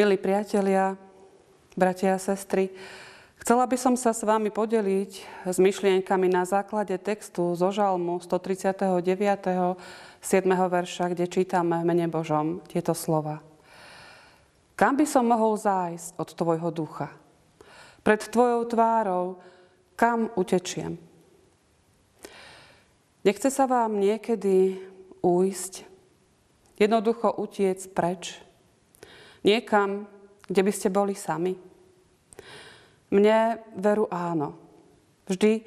Milí priatelia, bratia a sestry, chcela by som sa s vami podeliť s myšlienkami na základe textu zo Žalmu 139. 7. verša, kde čítame v mene Božom tieto slova. Kam by som mohol zájsť od Tvojho ducha? Pred Tvojou tvárou, kam utečiem? Nechce sa vám niekedy újsť, jednoducho utiec preč, Niekam, kde by ste boli sami? Mne veru áno. Vždy,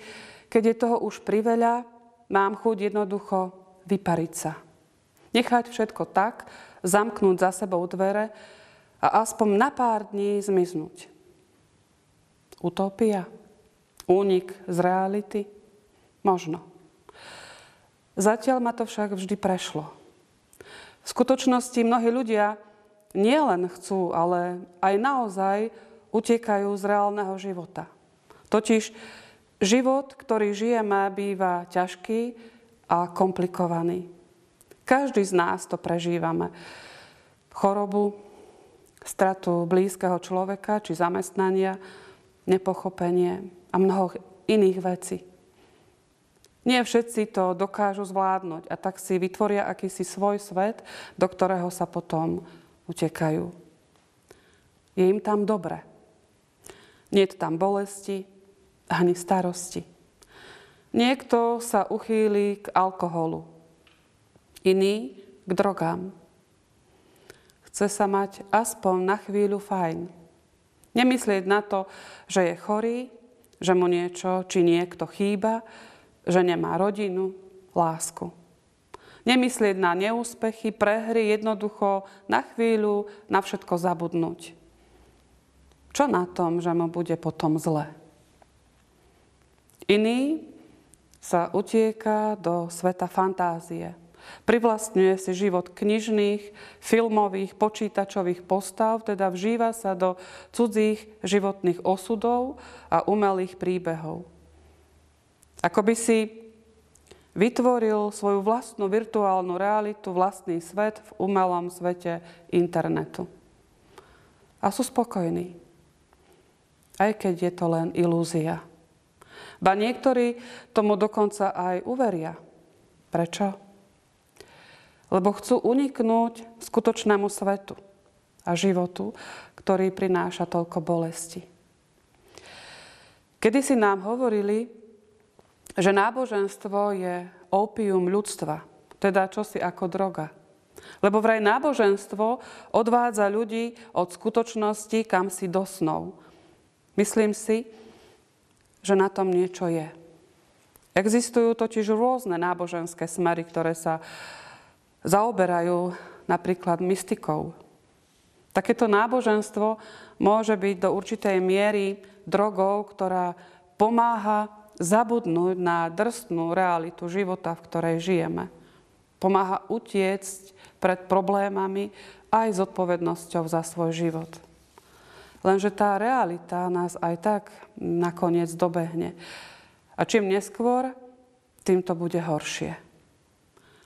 keď je toho už priveľa, mám chuť jednoducho vypariť sa. Nechať všetko tak, zamknúť za sebou dvere a aspoň na pár dní zmiznúť. Utopia? Únik z reality? Možno. Zatiaľ ma to však vždy prešlo. V skutočnosti mnohí ľudia nielen chcú, ale aj naozaj utekajú z reálneho života. Totiž život, ktorý žijeme, býva ťažký a komplikovaný. Každý z nás to prežívame. Chorobu, stratu blízkeho človeka či zamestnania, nepochopenie a mnoho iných vecí. Nie všetci to dokážu zvládnuť a tak si vytvoria akýsi svoj svet, do ktorého sa potom utekajú. Je im tam dobre. Nie je tam bolesti ani starosti. Niekto sa uchýli k alkoholu, iný k drogám. Chce sa mať aspoň na chvíľu fajn. Nemyslieť na to, že je chorý, že mu niečo či niekto chýba, že nemá rodinu, lásku. Nemyslieť na neúspechy, prehry, jednoducho na chvíľu na všetko zabudnúť. Čo na tom, že mu bude potom zle? Iný sa utieka do sveta fantázie. Privlastňuje si život knižných, filmových, počítačových postav, teda vžíva sa do cudzích životných osudov a umelých príbehov. Ako by si vytvoril svoju vlastnú virtuálnu realitu, vlastný svet v umelom svete internetu. A sú spokojní. Aj keď je to len ilúzia. Ba niektorí tomu dokonca aj uveria. Prečo? Lebo chcú uniknúť skutočnému svetu a životu, ktorý prináša toľko bolesti. Kedy si nám hovorili, že náboženstvo je opium ľudstva, teda čosi ako droga. Lebo vraj náboženstvo odvádza ľudí od skutočnosti, kam si dosnov. Myslím si, že na tom niečo je. Existujú totiž rôzne náboženské smery, ktoré sa zaoberajú napríklad mystikou. Takéto náboženstvo môže byť do určitej miery drogou, ktorá pomáha zabudnúť na drsnú realitu života, v ktorej žijeme. Pomáha utiecť pred problémami aj zodpovednosťou za svoj život. Lenže tá realita nás aj tak nakoniec dobehne. A čím neskôr, tým to bude horšie.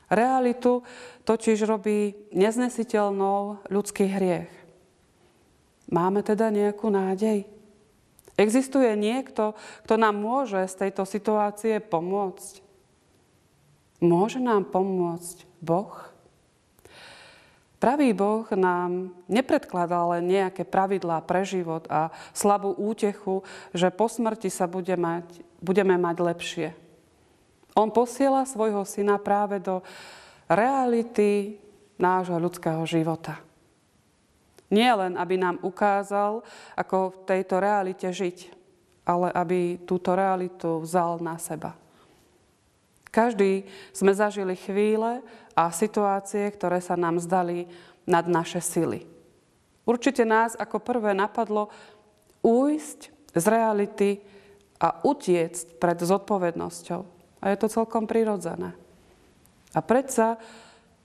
Realitu totiž robí neznesiteľnou ľudský hriech. Máme teda nejakú nádej? Existuje niekto, kto nám môže z tejto situácie pomôcť? Môže nám pomôcť Boh? Pravý Boh nám nepredkladá len nejaké pravidlá pre život a slabú útechu, že po smrti sa bude mať, budeme mať lepšie. On posiela svojho syna práve do reality nášho ľudského života. Nie len, aby nám ukázal, ako v tejto realite žiť, ale aby túto realitu vzal na seba. Každý sme zažili chvíle a situácie, ktoré sa nám zdali nad naše sily. Určite nás ako prvé napadlo újsť z reality a utiecť pred zodpovednosťou. A je to celkom prirodzené. A predsa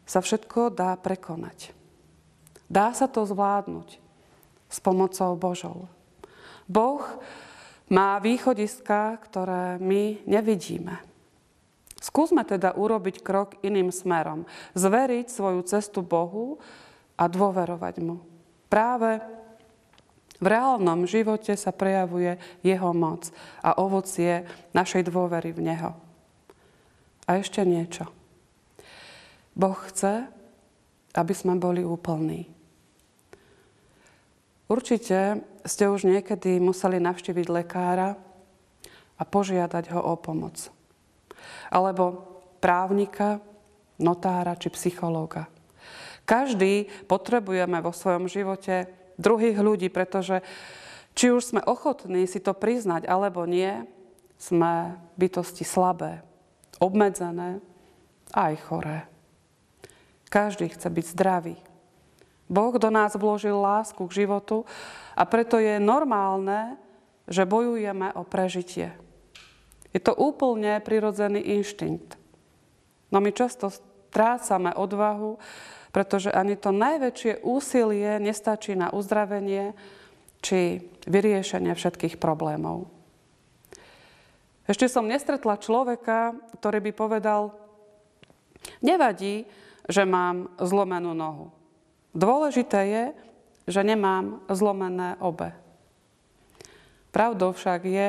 sa všetko dá prekonať. Dá sa to zvládnuť s pomocou Božou. Boh má východiska, ktoré my nevidíme. Skúsme teda urobiť krok iným smerom. Zveriť svoju cestu Bohu a dôverovať Mu. Práve v reálnom živote sa prejavuje jeho moc a ovocie našej dôvery v Neho. A ešte niečo. Boh chce, aby sme boli úplní. Určite ste už niekedy museli navštíviť lekára a požiadať ho o pomoc. Alebo právnika, notára či psychológa. Každý potrebujeme vo svojom živote druhých ľudí, pretože či už sme ochotní si to priznať alebo nie, sme bytosti slabé, obmedzené a aj choré. Každý chce byť zdravý. Boh do nás vložil lásku k životu a preto je normálne, že bojujeme o prežitie. Je to úplne prirodzený inštinkt. No my často strácame odvahu pretože ani to najväčšie úsilie nestačí na uzdravenie či vyriešenie všetkých problémov. Ešte som nestretla človeka, ktorý by povedal, nevadí, že mám zlomenú nohu. Dôležité je, že nemám zlomené obe. Pravdou však je,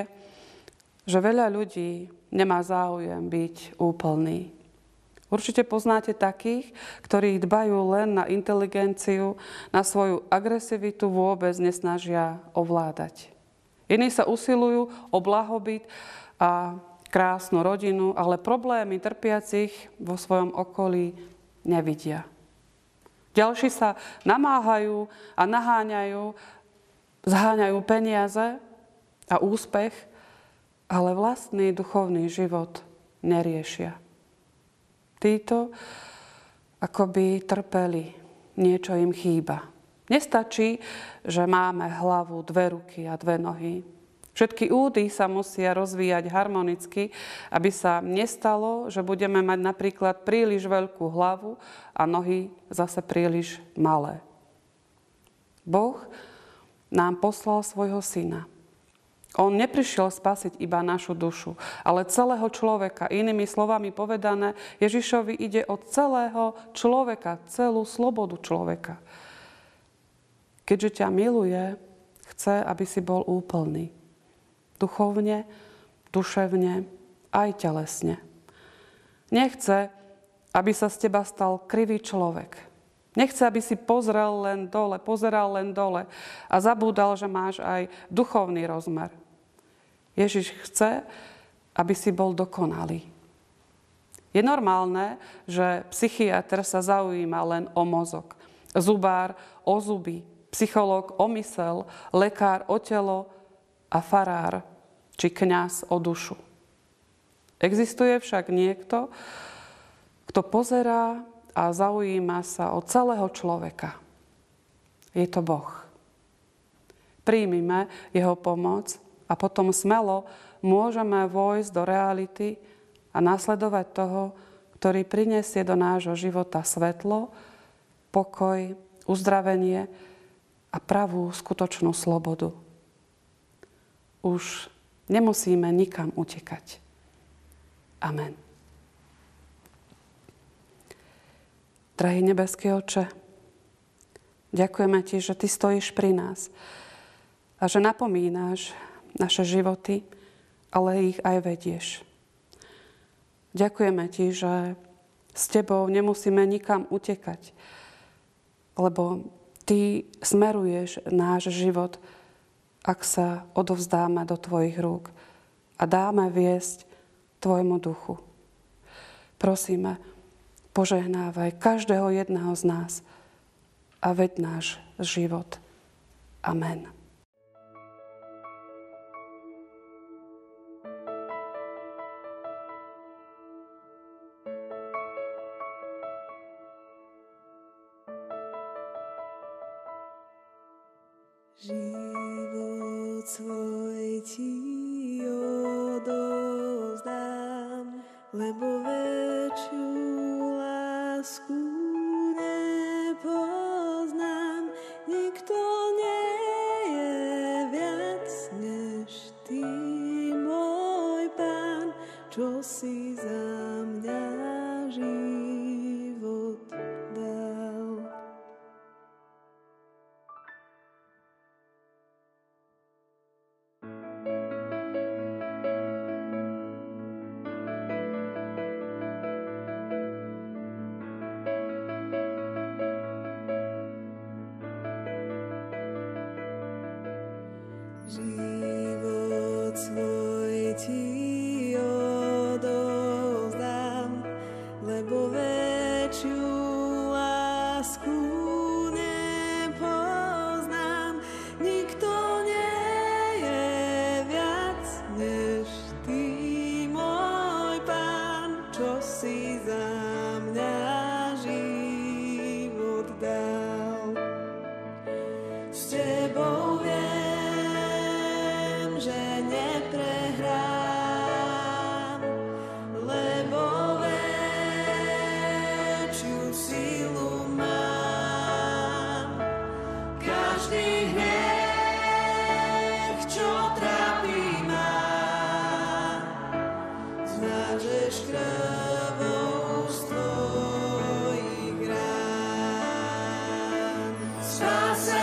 že veľa ľudí nemá záujem byť úplný. Určite poznáte takých, ktorí dbajú len na inteligenciu, na svoju agresivitu vôbec nesnažia ovládať. Iní sa usilujú o blahobyt a krásnu rodinu, ale problémy trpiacich vo svojom okolí nevidia. Ďalší sa namáhajú a naháňajú, zháňajú peniaze a úspech, ale vlastný duchovný život neriešia. Títo akoby trpeli, niečo im chýba. Nestačí, že máme hlavu, dve ruky a dve nohy. Všetky údy sa musia rozvíjať harmonicky, aby sa nestalo, že budeme mať napríklad príliš veľkú hlavu a nohy zase príliš malé. Boh nám poslal svojho syna, on neprišiel spasiť iba našu dušu, ale celého človeka. Inými slovami povedané, Ježišovi ide od celého človeka, celú slobodu človeka. Keďže ťa miluje, chce, aby si bol úplný. Duchovne, duševne, aj telesne. Nechce, aby sa z teba stal krivý človek. Nechce, aby si pozrel len dole, pozeral len dole a zabúdal, že máš aj duchovný rozmer. Ježiš chce, aby si bol dokonalý. Je normálne, že psychiatr sa zaujíma len o mozog, zubár o zuby, psychológ o mysel, lekár o telo a farár či kňaz o dušu. Existuje však niekto, kto pozerá a zaujíma sa o celého človeka. Je to Boh. Príjmime jeho pomoc a potom smelo môžeme vojsť do reality a nasledovať toho, ktorý prinesie do nášho života svetlo, pokoj, uzdravenie a pravú skutočnú slobodu. Už nemusíme nikam utekať. Amen. Drahý nebeský oče, ďakujeme Ti, že Ty stojíš pri nás a že napomínáš naše životy, ale ich aj vedieš. Ďakujeme Ti, že s Tebou nemusíme nikam utekať, lebo Ty smeruješ náš život, ak sa odovzdáme do Tvojich rúk a dáme viesť Tvojmu duchu. Prosíme, požehnávaj každého jedného z nás a veď náš život. Amen. Pán, čo graça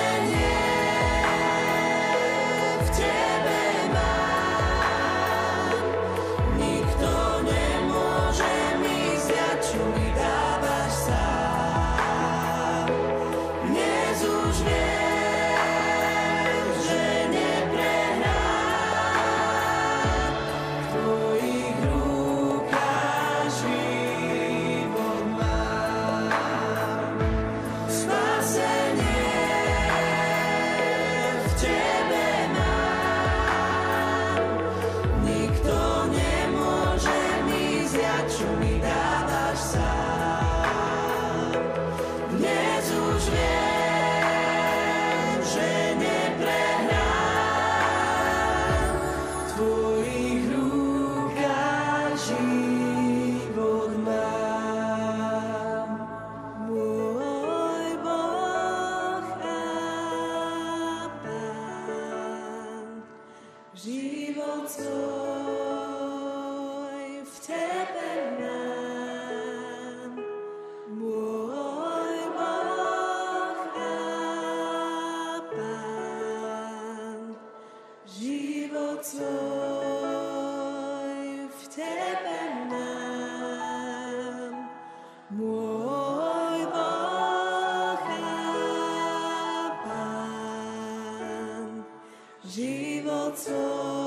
So.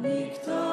nikto.